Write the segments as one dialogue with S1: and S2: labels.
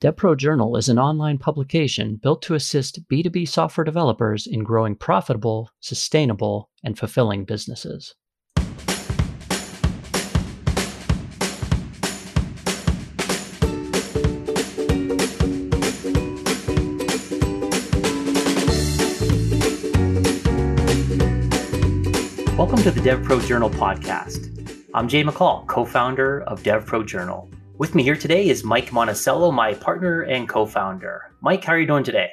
S1: DevPro Journal is an online publication built to assist B2B software developers in growing profitable, sustainable, and fulfilling businesses. Welcome to the DevPro Journal podcast. I'm Jay McCall, co founder of DevPro Journal. With me here today is Mike Monticello, my partner and co founder. Mike, how are you doing today?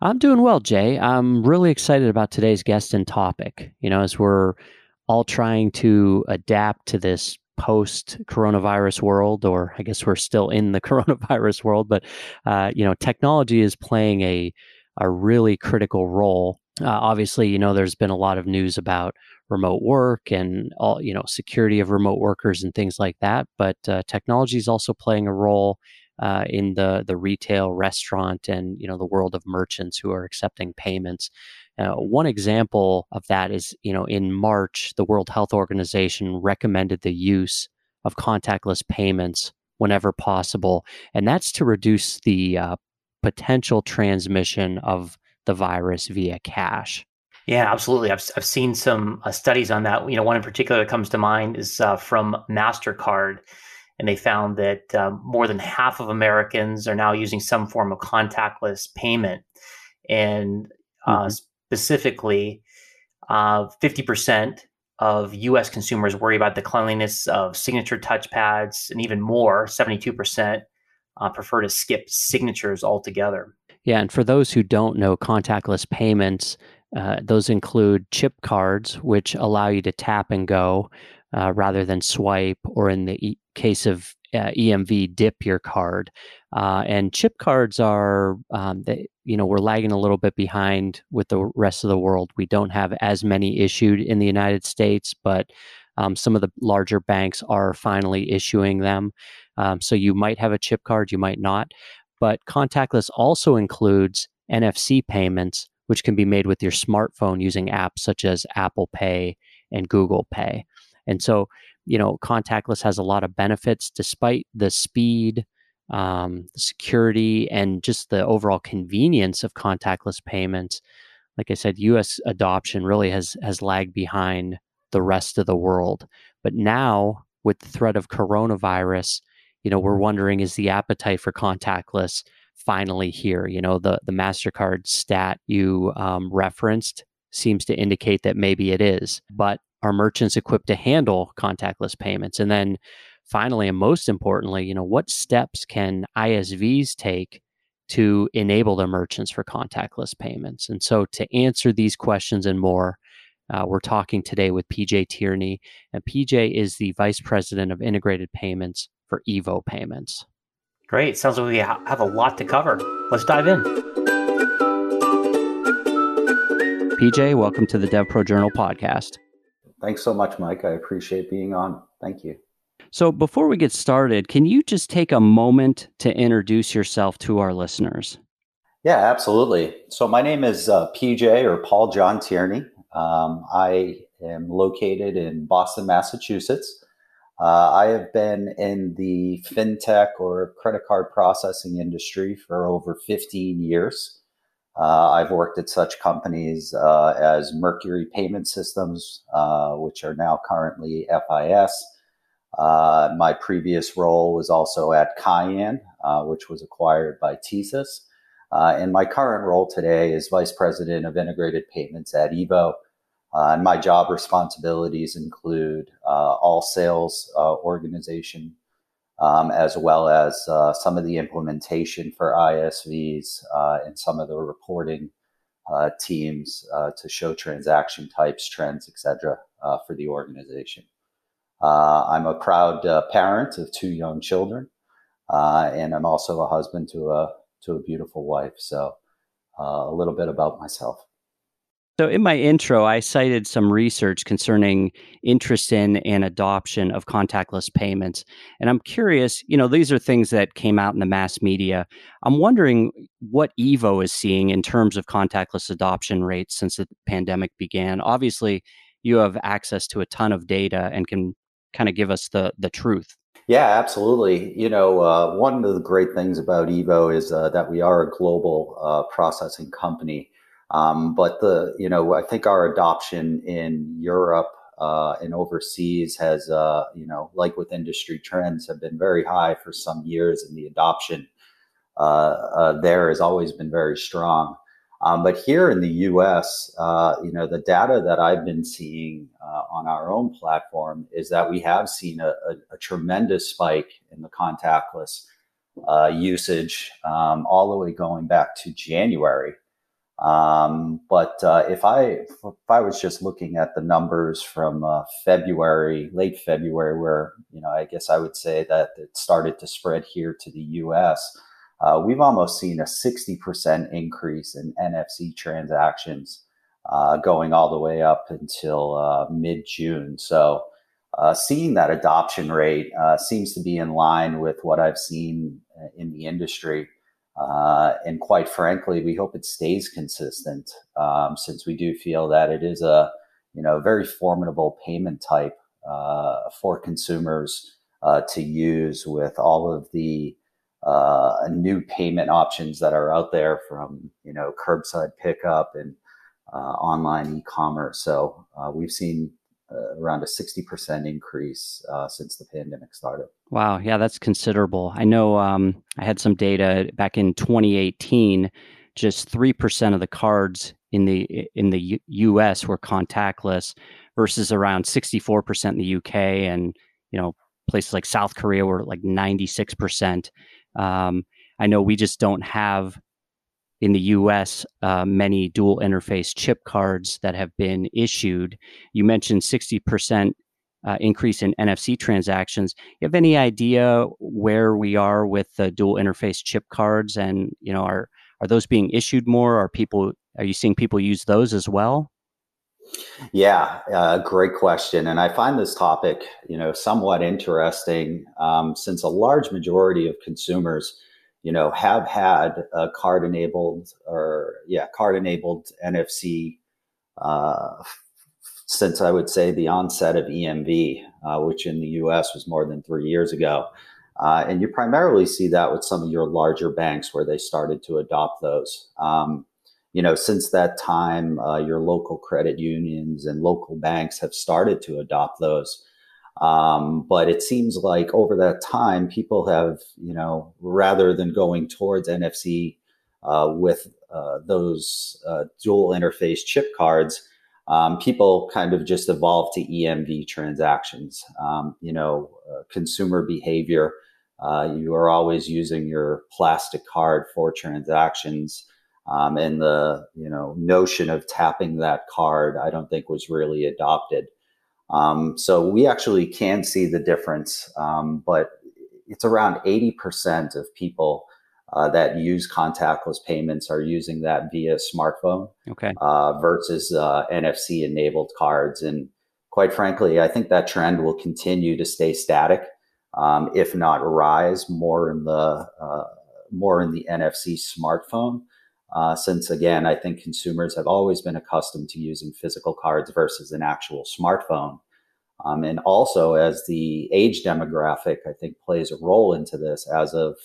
S2: I'm doing well, Jay. I'm really excited about today's guest and topic. You know, as we're all trying to adapt to this post coronavirus world, or I guess we're still in the coronavirus world, but, uh, you know, technology is playing a, a really critical role. Uh, obviously, you know, there's been a lot of news about remote work and all you know security of remote workers and things like that but uh, technology is also playing a role uh, in the the retail restaurant and you know the world of merchants who are accepting payments. Uh, one example of that is you know in march the world health organization recommended the use of contactless payments whenever possible and that's to reduce the uh, potential transmission of the virus via cash
S1: yeah, absolutely. I've, I've seen some uh, studies on that. You know, one in particular that comes to mind is uh, from MasterCard. And they found that uh, more than half of Americans are now using some form of contactless payment. And uh, mm-hmm. specifically, 50% uh, of US consumers worry about the cleanliness of signature touchpads, and even more, 72% uh, prefer to skip signatures altogether.
S2: Yeah, and for those who don't know, contactless payments uh, those include chip cards, which allow you to tap and go uh, rather than swipe, or in the e- case of uh, EMV, dip your card. Uh, and chip cards are, um, they, you know, we're lagging a little bit behind with the rest of the world. We don't have as many issued in the United States, but um, some of the larger banks are finally issuing them. Um, so you might have a chip card, you might not. But contactless also includes NFC payments, which can be made with your smartphone using apps such as Apple Pay and Google Pay. And so, you know, contactless has a lot of benefits despite the speed, um, the security, and just the overall convenience of contactless payments. Like I said, US adoption really has, has lagged behind the rest of the world. But now, with the threat of coronavirus, you know, we're wondering is the appetite for contactless finally here. You know, the the Mastercard stat you um, referenced seems to indicate that maybe it is, but are merchants equipped to handle contactless payments? And then finally, and most importantly, you know, what steps can ISVs take to enable their merchants for contactless payments? And so, to answer these questions and more, uh, we're talking today with PJ Tierney, and PJ is the Vice President of Integrated Payments for Evo Payments.
S1: Great. Sounds like we have a lot to cover. Let's dive in.
S2: PJ, welcome to the DevPro Journal podcast.
S3: Thanks so much, Mike. I appreciate being on. Thank you.
S2: So, before we get started, can you just take a moment to introduce yourself to our listeners?
S3: Yeah, absolutely. So, my name is uh, PJ or Paul John Tierney. Um, I am located in Boston, Massachusetts. Uh, I have been in the fintech or credit card processing industry for over 15 years. Uh, I've worked at such companies uh, as Mercury Payment Systems, uh, which are now currently FIS. Uh, my previous role was also at Cayan, uh, which was acquired by TSYS. and my current role today is Vice President of Integrated Payments at Evo, uh, and my job responsibilities include uh, all sales uh, organization, um, as well as uh, some of the implementation for ISVs uh, and some of the reporting uh, teams to show transaction types, trends, etc., for the organization. I'm a proud parent of two young children, and I'm also a husband to a to a beautiful wife. So, a little bit about myself.
S2: So, in my intro, I cited some research concerning interest in and adoption of contactless payments. And I'm curious, you know, these are things that came out in the mass media. I'm wondering what Evo is seeing in terms of contactless adoption rates since the pandemic began. Obviously, you have access to a ton of data and can kind of give us the, the truth.
S3: Yeah, absolutely. You know, uh, one of the great things about Evo is uh, that we are a global uh, processing company. Um, but the, you know, I think our adoption in Europe uh, and overseas has, uh, you know, like with industry trends, have been very high for some years, and the adoption uh, there has always been very strong. Um, but here in the U.S., uh, you know, the data that I've been seeing uh, on our own platform is that we have seen a, a, a tremendous spike in the contactless uh, usage, um, all the way going back to January. Um, but uh, if I if I was just looking at the numbers from uh, February, late February, where you know, I guess I would say that it started to spread here to the U.S uh, we've almost seen a 60% increase in NFC transactions uh, going all the way up until uh, mid June. So, uh, seeing that adoption rate seems to be in line with what I've seen in the industry. And quite frankly, we hope it stays consistent um, since we do feel that it is a you know very formidable payment type for consumers to use with all of the uh, new payment options that are out there from you know curbside pickup and uh, online e-commerce. So uh, we've seen uh, around a 60% increase uh, since the pandemic started.
S2: Wow, yeah, that's considerable. I know um, I had some data back in 2018. Just three percent of the cards in the in the U- U.S. were contactless, versus around 64 percent in the U.K. and you know places like South Korea were like 96 percent. Um, I know we just don't have in the US uh, many dual interface chip cards that have been issued. You mentioned 60% uh, increase in NFC transactions. You have any idea where we are with the dual interface chip cards and you know are are those being issued more are people are you seeing people use those as well?
S3: Yeah, uh, great question. And I find this topic, you know, somewhat interesting um, since a large majority of consumers, you know, have had a card enabled or yeah, card enabled NFC uh, since I would say the onset of EMV, uh, which in the U.S. was more than three years ago. Uh, and you primarily see that with some of your larger banks where they started to adopt those. Um, you know, since that time, uh, your local credit unions and local banks have started to adopt those. Um, but it seems like over that time, people have, you know, rather than going towards NFC uh, with uh, those uh, dual interface chip cards, um, people kind of just evolved to EMV transactions. Um, you know, uh, consumer behavior. Uh, you are always using your plastic card for transactions. Um, and the you know notion of tapping that card, I don't think was really adopted. Um, so we actually can see the difference, um, but it's around 80% of people uh, that use contactless payments are using that via smartphone
S2: okay.
S3: uh, versus uh, NFC enabled cards. And quite frankly, I think that trend will continue to stay static, um, if not rise more in the uh, more in the NFC smartphone. Uh, since again, I think consumers have always been accustomed to using physical cards versus an actual smartphone. Um, and also, as the age demographic, I think plays a role into this. As of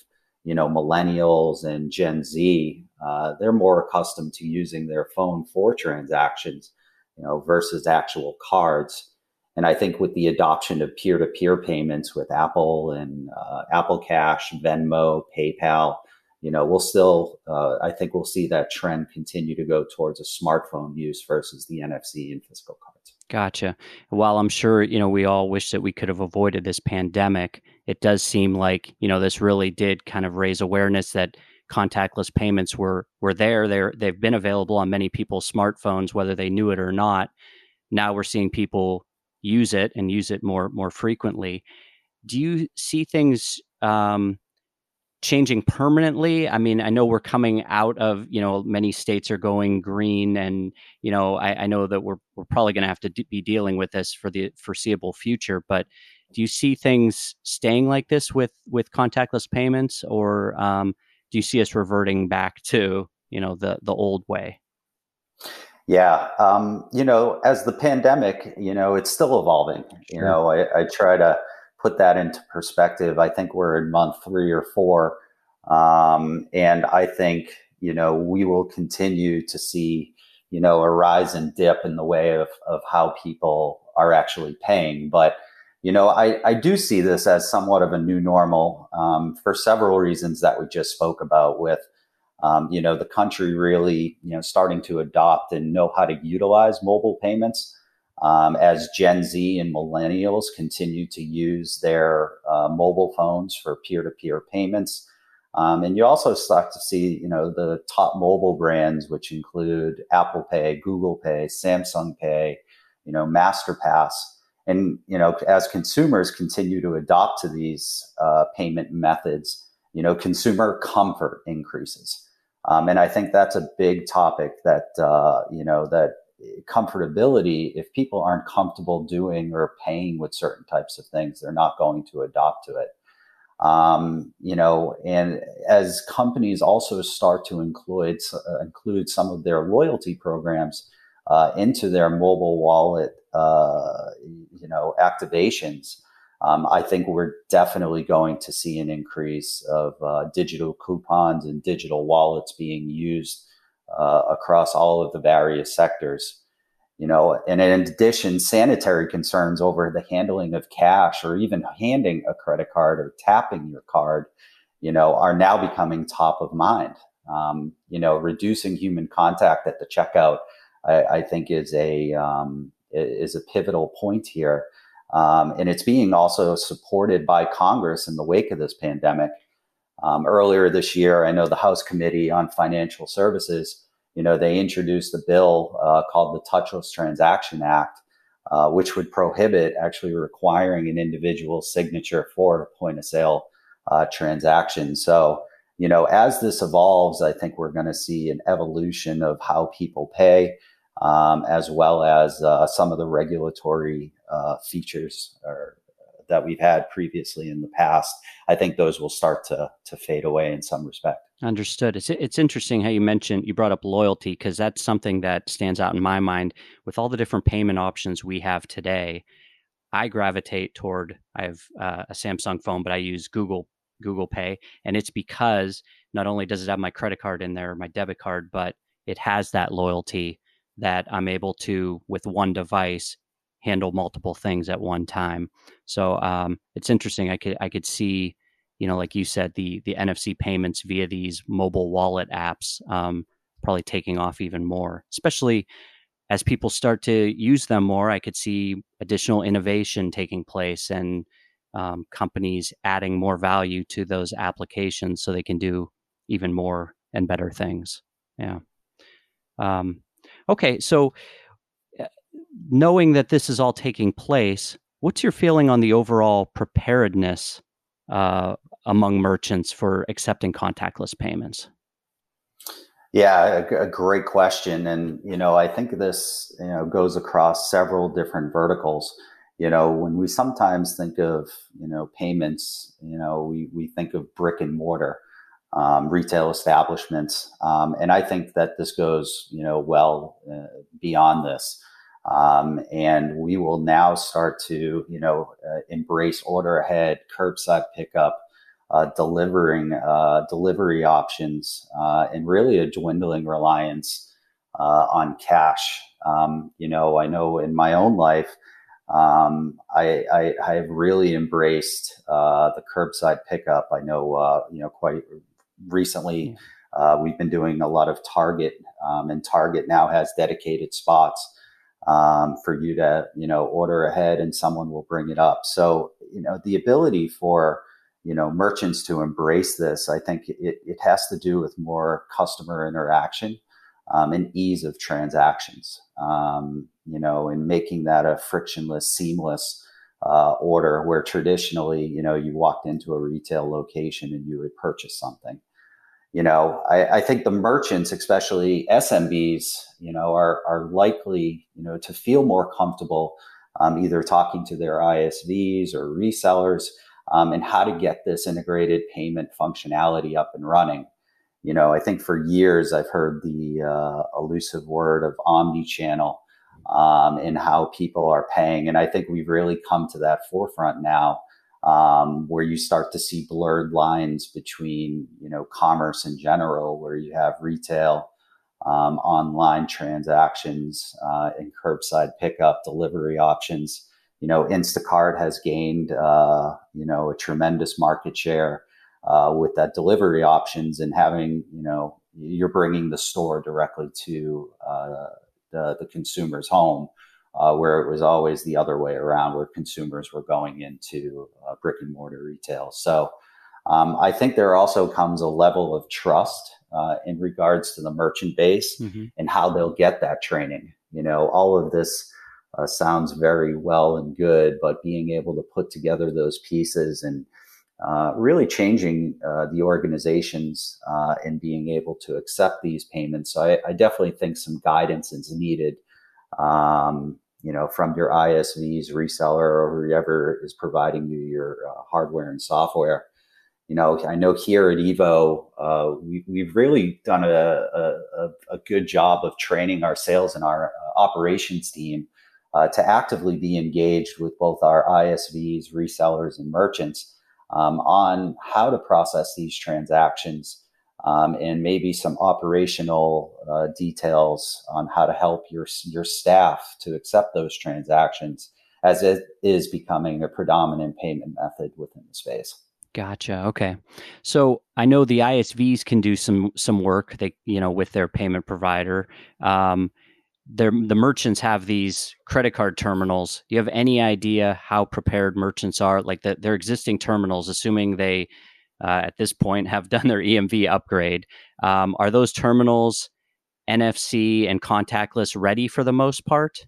S3: you know, millennials and Gen Z, uh, they're more accustomed to using their phone for transactions, you know, versus actual cards. And I think with the adoption of peer-to-peer payments with Apple and uh, Apple Cash, Venmo, PayPal, you know, we'll still, uh, I think we'll see that trend continue to go towards a smartphone use versus the NFC and physical cards.
S2: Gotcha. While I'm sure, you know, we all wish that we could have avoided this pandemic, it does seem like, you know, this really did kind of raise awareness that contactless payments were were there. They're they've been available on many people's smartphones, whether they knew it or not. Now we're seeing people use it and use it more more frequently. Do you see things um, changing permanently? I mean, I know we're coming out of, you know, many states are going green and, you know, I, I know that we're, we're probably going to have to d- be dealing with this for the foreseeable future, but do you see things staying like this with, with contactless payments or um, do you see us reverting back to, you know, the, the old way?
S3: Yeah. Um, you know, as the pandemic, you know, it's still evolving, you know, I, I try to, put that into perspective, I think we're in month three or four. Um, and I think, you know, we will continue to see, you know, a rise and dip in the way of, of how people are actually paying. But, you know, I, I do see this as somewhat of a new normal um, for several reasons that we just spoke about with, um, you know, the country really, you know, starting to adopt and know how to utilize mobile payments um, as Gen Z and millennials continue to use their uh, mobile phones for peer-to-peer payments. Um, and you also start to see, you know, the top mobile brands, which include Apple Pay, Google Pay, Samsung Pay, you know, MasterPass. And, you know, as consumers continue to adopt to these uh, payment methods, you know, consumer comfort increases. Um, and I think that's a big topic that, uh, you know, that comfortability, if people aren't comfortable doing or paying with certain types of things, they're not going to adopt to it. Um, you know, and as companies also start to include uh, include some of their loyalty programs uh, into their mobile wallet, uh, you know, activations, um, I think we're definitely going to see an increase of uh, digital coupons and digital wallets being used uh, across all of the various sectors. You know, and in addition, sanitary concerns over the handling of cash or even handing a credit card or tapping your card, you know, are now becoming top of mind. Um, you know, reducing human contact at the checkout, I, I think, is a um, is a pivotal point here, um, and it's being also supported by Congress in the wake of this pandemic. Um, earlier this year, I know the House Committee on Financial Services, you know, they introduced a bill uh, called the Touchless Transaction Act, uh, which would prohibit actually requiring an individual signature for a point of sale uh, transaction. So, you know, as this evolves, I think we're going to see an evolution of how people pay, um, as well as uh, some of the regulatory uh, features or that we've had previously in the past, I think those will start to to fade away in some respect.
S2: Understood. It's it's interesting how you mentioned you brought up loyalty because that's something that stands out in my mind with all the different payment options we have today. I gravitate toward I have uh, a Samsung phone, but I use Google Google Pay, and it's because not only does it have my credit card in there, my debit card, but it has that loyalty that I'm able to with one device handle multiple things at one time. So um, it's interesting. I could I could see, you know, like you said, the the NFC payments via these mobile wallet apps um, probably taking off even more, especially as people start to use them more. I could see additional innovation taking place and um, companies adding more value to those applications so they can do even more and better things. Yeah. Um, okay, so knowing that this is all taking place, what's your feeling on the overall preparedness uh, among merchants for accepting contactless payments?
S3: Yeah, a, a, great question, and you know, I think this you know goes across several different verticals. You know, when we sometimes think of you know payments, you know, we we think of brick and mortar um, retail establishments, um, and I think that this goes you know well uh, beyond this. Um, and we will now start to, you know, uh, embrace order ahead, curbside pickup, uh, delivering uh, delivery options, uh, and really a dwindling reliance uh, on cash. Um, you know, I know in my own life, um, I, I, I, have really embraced uh, the curbside pickup. I know, you know, quite recently. we've been doing a lot of Target, um, and Target now has dedicated spots um, for you to you know order ahead and someone will bring it up. So you know the ability for you know merchants to embrace this i think it, it has to do with more customer interaction um, and ease of transactions um, you know and making that a frictionless seamless uh, order where traditionally you know you walked into a retail location and you would purchase something you know, I, I, think the merchants, especially SMBs, you know, are, are likely, you know, to feel more comfortable um, either talking to their ISVs or resellers um, and how to get this integrated payment functionality up and running. You know, I think for years I've heard the uh, elusive word of omni-channel um, and how people are paying. And I think we've really come to that forefront now um, where you start to see blurred lines between you know commerce in general, where you have retail, um, online transactions, uh, and curbside pickup, delivery options. You know, Instacart has gained uh, you know a tremendous market share uh, with that delivery options and having you know you're bringing the store directly to uh, the the consumer's home uh, where it was always the other way around, where consumers were going into uh, brick and mortar retail. So um, I think there also comes a level of trust uh, in regards to the merchant base mm-hmm. and how they'll get that training. You know, all of this uh, sounds very well and good, but being able to put together those pieces and uh, really changing uh, the organizations and being able to accept these payments. So I, I definitely think some guidance is needed um, you know, from your ISVs, reseller, or whoever is providing you your uh, hardware and software. You know, I know here at Evo, uh, we, we've really done a, a, a, good job of training our sales and our uh, operations team uh, to actively be engaged with both our ISVs, resellers, and merchants um, on how to process these transactions um, and maybe some operational uh, details on how to help your your staff to accept those transactions as it is becoming a predominant payment method within the space.
S2: Gotcha. Okay. So I know the ISVs can do some some work. They you know with their payment provider. Um, the merchants have these credit card terminals. Do you have any idea how prepared merchants are? Like the, their existing terminals, assuming they uh, at this point have done their EMV upgrade. Um, are those terminals NFC and contactless ready for the most part?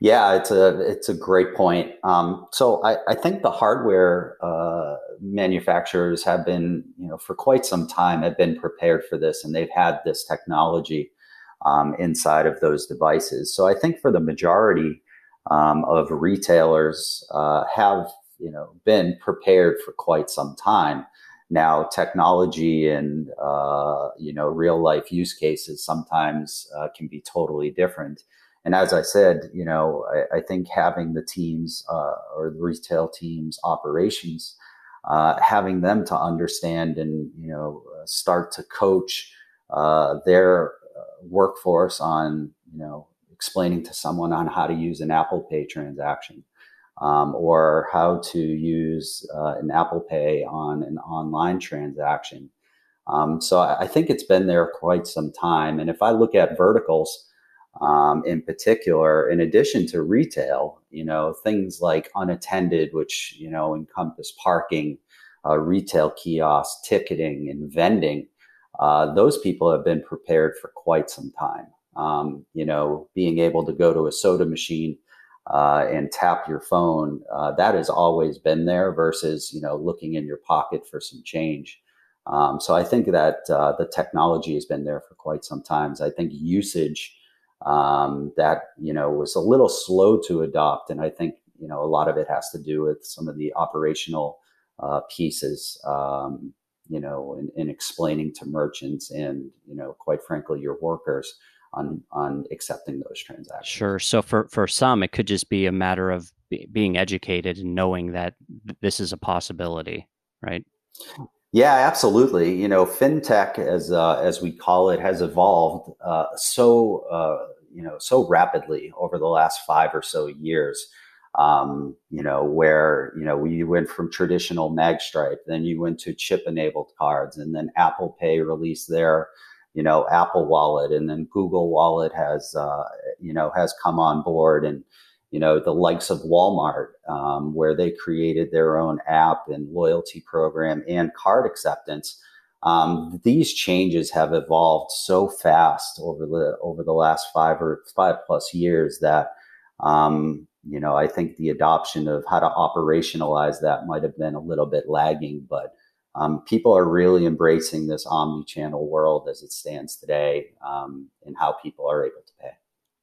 S3: Yeah, it's a it's a great point. Um, so I, I, think the hardware uh, manufacturers have been, you know, for quite some time have been prepared for this, and they've had this technology um, inside of those devices. So I think for the majority um, of retailers uh, have you know been prepared for quite some time. Now technology and uh, you know real life use cases sometimes uh, can be totally different. And as i said you know i, I think having the teams uh, or the retail teams operations uh, having them to understand and you know uh, start to coach uh, their workforce on you know explaining to someone on how to use an apple pay transaction um, or how to use uh, an Apple Pay on an online transaction. Um, so I, I, think it's been there quite some time. And if I look at verticals um, in particular, in addition to retail, you know, things like unattended, which, you know, encompass parking, uh, retail kiosks, ticketing, and vending, uh, those people have been prepared for quite some time. Um, you know, being able to go to a soda machine uh, and tap your phone, uh, that has always been there versus, you know, looking in your pocket for some change. Um, so I think that uh, the technology has been there for quite some time. I think usage um, that, you know, was a little slow to adopt. And I think, you know, a lot of it has to do with some of the operational uh, pieces, um, you know, in, in explaining to merchants and, you know, quite frankly, your workers on on accepting those transactions.
S2: Sure. So for for some, it could just be a matter of be, being educated and knowing that this is a possibility, right?
S3: Yeah, absolutely. You know, fintech, as uh, as we call it, has evolved uh, so uh, you know so rapidly over the last five or so years. Um, you know, where you know we went from traditional magstripe, then you went to chip-enabled cards, and then Apple Pay released their you know Apple Wallet, and then Google Wallet has uh, you know has come on board, and you know the likes of Walmart, um, where they created their own app and loyalty program and card acceptance. Um, these changes have evolved so fast over the over the last five or five plus years that um, you know I think the adoption of how to operationalize that might have been a little bit lagging, but um, people are really embracing this omni-channel world as it stands today um, and how people are able to pay.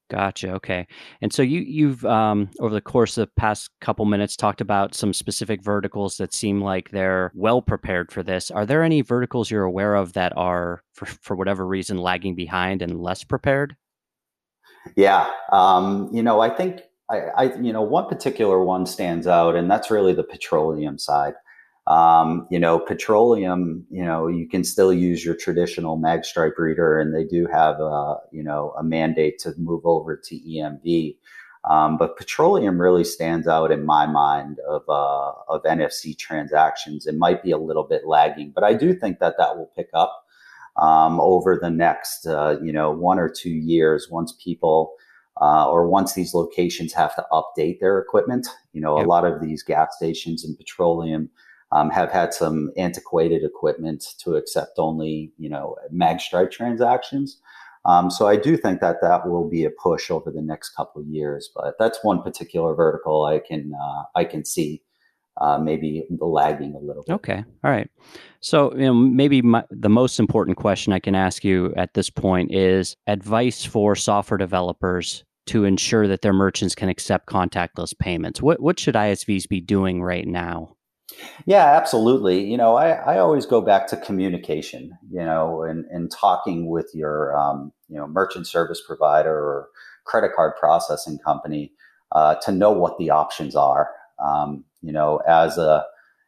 S2: Gotcha. Okay. And so you you've um, over the course of the past couple minutes talked about some specific verticals that seem like they're well prepared for this. Are there any verticals you're aware of that are, for for whatever reason, lagging behind and less prepared?
S3: Yeah. Um, you know, I think I, I, you know, one particular one stands out, and that's really the petroleum side. Um, you know, petroleum, you know, you can still use your traditional magstripe reader, and they do have a, you know, a mandate to move over to EMV. Um, but petroleum really stands out in my mind of uh, of NFC transactions. It might be a little bit lagging, but I do think that that will pick up um, over the next, uh, you know, one or two years once people uh, or once these locations have to update their equipment. You know, yep. a lot of these gas stations and petroleum um, have had some antiquated equipment to accept only, you know, magstripe transactions. Um, so I do think that that will be a push over the next couple of years. But that's one particular vertical I can uh, I can see uh, maybe lagging a little bit.
S2: Okay, all right. So you know, maybe my, the most important question I can ask you at this point is advice for software developers to ensure that their merchants can accept contactless payments. What what should ISVs be doing right now?
S3: Yeah, absolutely. You know, I, I always go back to communication, you know, and, and talking with your, um, you know, merchant service provider or credit card processing company uh, to know what the options are. Um, you know, as a,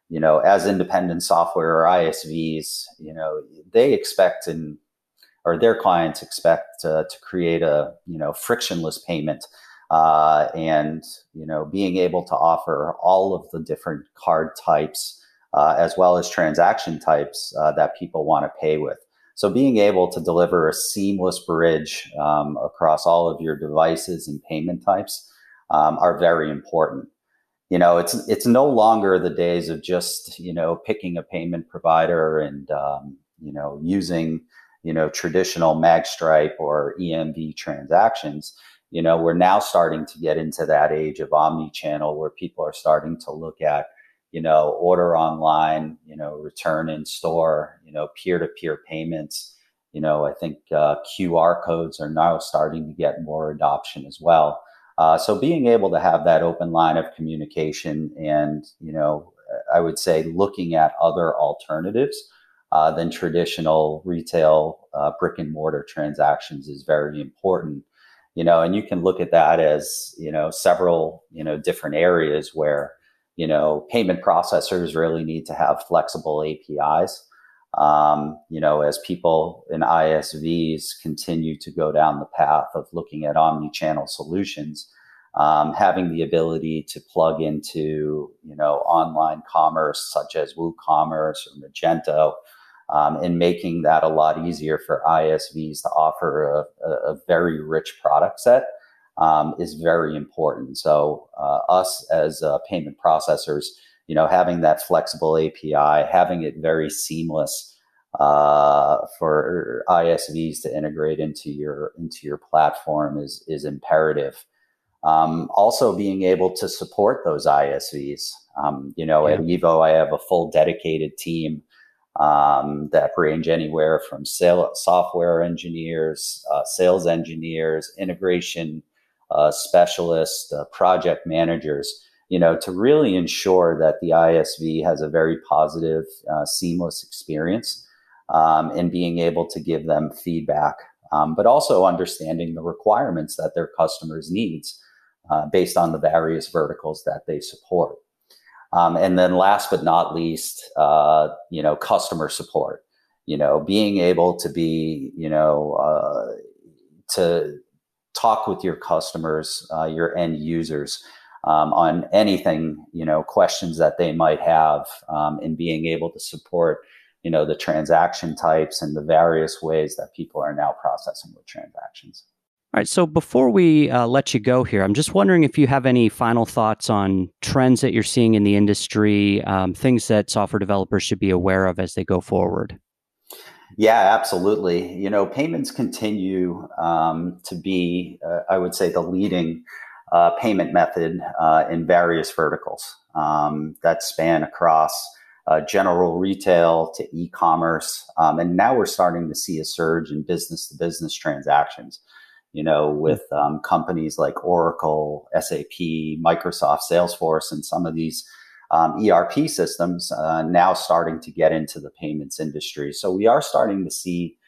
S3: you know, as independent software or ISVs, you know, they expect and or their clients expect uh, to create a, you know, frictionless payment uh, and you know being able to offer all of the different card types uh, as well as transaction types uh, that people want to pay with. So being able to deliver a seamless bridge um, across all of your devices and payment types um, are very important. You know, it's it's no longer the days of just you know picking a payment provider and um, you know using you know traditional magstripe or EMV transactions you know, we're now starting to get into that age of omni-channel where people are starting to look at, you know, order online, you know, return in store, you know, peer-to-peer payments. You know, I think uh, QR codes are now starting to get more adoption as well. Uh, so being able to have that open line of communication and, you know, I would say looking at other alternatives uh, than traditional retail uh, brick and mortar transactions is very important you know, and you can look at that as, you know, several, you know, different areas where, you know, payment processors really need to have flexible APIs. Um, you know, as people in ISVs continue to go down the path of looking at omni-channel solutions, um, having the ability to plug into, you know, online commerce such as WooCommerce or Magento, um, and making that a lot easier for ISVs to offer a, a, very rich product set um, is very important. So uh, us as uh, payment processors, you know, having that flexible API, having it very seamless uh, for ISVs to integrate into your into your platform is is imperative. Um, also, being able to support those ISVs. Um, you know, yeah. at Evo, I have a full dedicated team um, that range anywhere from sale, software engineers, uh, sales engineers, integration uh, specialists, uh, project managers, you know, to really ensure that the ISV has a very positive, uh, seamless experience um, and being able to give them feedback, um, but also understanding the requirements that their customers needs uh, based on the various verticals that they support. Um, and then last but not least, uh, you know, customer support, you know, being able to be, you know, uh, to talk with your customers, uh, your end users um, on anything, you know, questions that they might have um, and being able to support, you know, the transaction types and the various ways that people are now processing with transactions.
S2: All right. So before we uh, let you go here, I'm just wondering if you have any final thoughts on trends that you're seeing in the industry, um, things that software developers should be aware of as they go forward.
S3: Yeah, absolutely. You know, payments continue um, to be, uh, I would say, the leading uh, payment method uh, in various verticals um, that span across uh, general retail to e commerce. Um, and now we're starting to see a surge in business to business transactions you know, hmm. with um, companies like Oracle, SAP, Microsoft, Salesforce, and some of these um, ERP systems uh, now starting to get into the payments industry. So we are starting to see,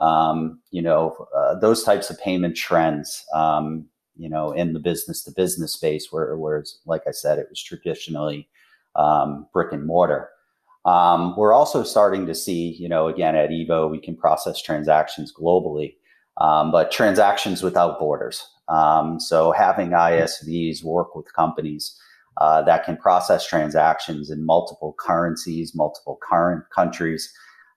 S3: um, you know, uh, those types of payment trends, um, you know, in the business to business space, where whereas, like I said, it was traditionally um, brick and mortar. Um, we're also starting to see, you know, again at Evo, we can process transactions globally, um, but transactions without borders. Um, so having ISVs work with companies uh, that can process transactions in multiple currencies, multiple current countries.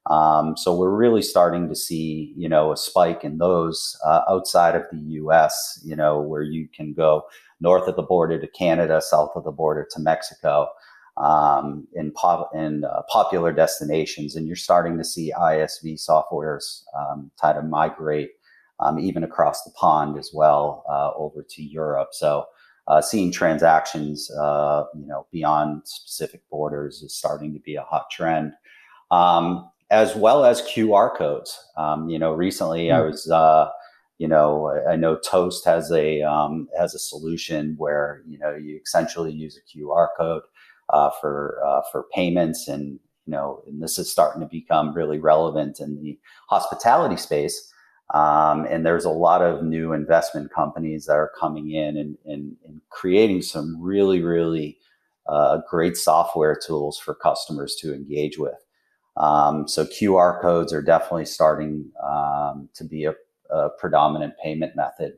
S3: Um, so we're really starting to see, you know, a spike in those uh, outside of the U.S. You know, where you can go north of the border to Canada, south of the border to Mexico, um, in pop in uh, popular destinations, and you're starting to see ISV softwares um, try to migrate um, even across the pond as well uh, over to Europe. So uh, seeing transactions, uh, you know, beyond specific borders is starting to be a hot trend, um, as well as QR codes. Um, you know, recently mm. I hmm. was, uh, you know, I know Toast has a um, has a solution where you know you essentially use a QR code uh, for uh, for payments, and you know, and this is starting to become really relevant in the hospitality space um, and there's a lot of new investment companies that are coming in and, and, and creating some really, really uh, great software tools for customers to engage with. Um, so QR codes are definitely starting um, to be a, a, predominant payment method.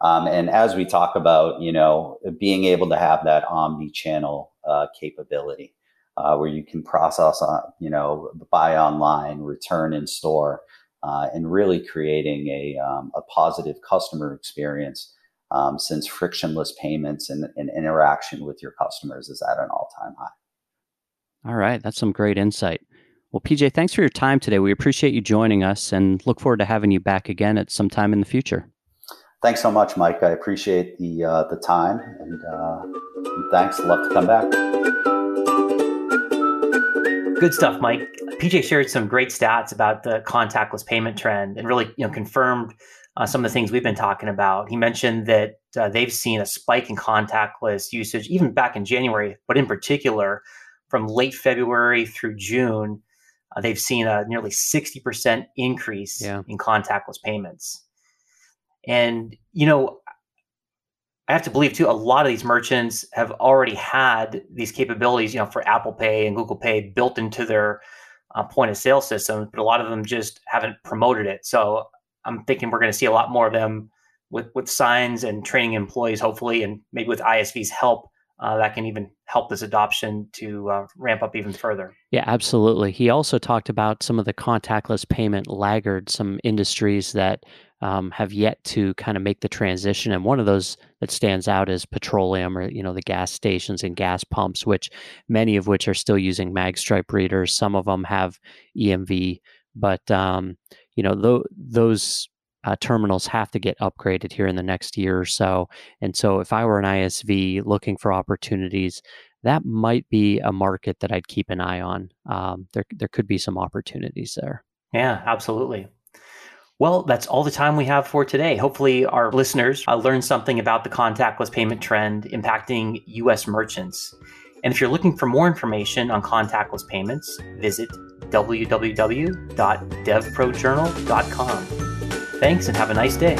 S3: Um, and as we talk about, you know, being able to have that omni-channel uh, capability, uh, where you can process, on, you know, buy online, return in store, uh, and really creating a, um, a positive customer experience um, since frictionless payments and, and, interaction with your customers is at an all time high.
S2: All right. That's some great insight. Well, PJ, thanks for your time today. We appreciate you joining us and look forward to having you back again at some time in the future.
S3: Thanks so much, Mike. I appreciate the uh, the time and, uh, and thanks. Love to come back.
S1: Good stuff, Mike. PJ shared some great stats about the contactless payment trend and really, you know, confirmed uh, some of the things we've been talking about. He mentioned that uh, they've seen a spike in contactless usage even back in January, but in particular from late February through June, uh, they've seen a nearly 60% increase yeah. in contactless payments. And, you know, I have to believe too, a lot of these merchants have already had these capabilities, you know, for Apple Pay and Google Pay built into their uh, point of sale systems, but a lot of them just haven't promoted it. So I'm thinking we're going to see a lot more of them with with signs and training employees, hopefully, and maybe with ISV's help, uh, that can even help this adoption to uh, ramp up even further.
S2: Yeah, absolutely. He also talked about some of the contactless payment laggards, some industries that um, have yet to kind of make the transition. And one of those that stands out is petroleum or, you know, the gas stations and gas pumps, which many of which are still using magstripe readers. Some of them have EMV, but, um, you know, th- those uh, terminals have to get upgraded here in the next year or so. And so if I were an ISV looking for opportunities, that might be a market that I'd keep an eye on. Um, there, there could be some opportunities there.
S1: Yeah, absolutely. Well, that's all the time we have for today. Hopefully, our listeners uh, learned something about the contactless payment trend impacting U.S. merchants. And if you're looking for more information on contactless payments, visit www.devprojournal.com. Thanks and have a nice day.